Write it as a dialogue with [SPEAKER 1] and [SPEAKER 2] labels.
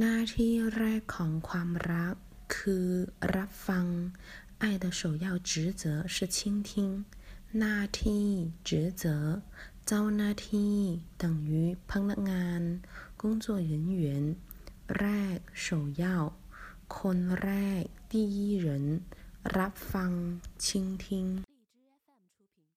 [SPEAKER 1] หน้าที่แรกของความรักคือรับฟัง爱的首要职责是倾听หน้าที่职责เจ้าหน้าที่等于พนักงาน工作人员แรก首要คนแรก第一人รับฟัง倾听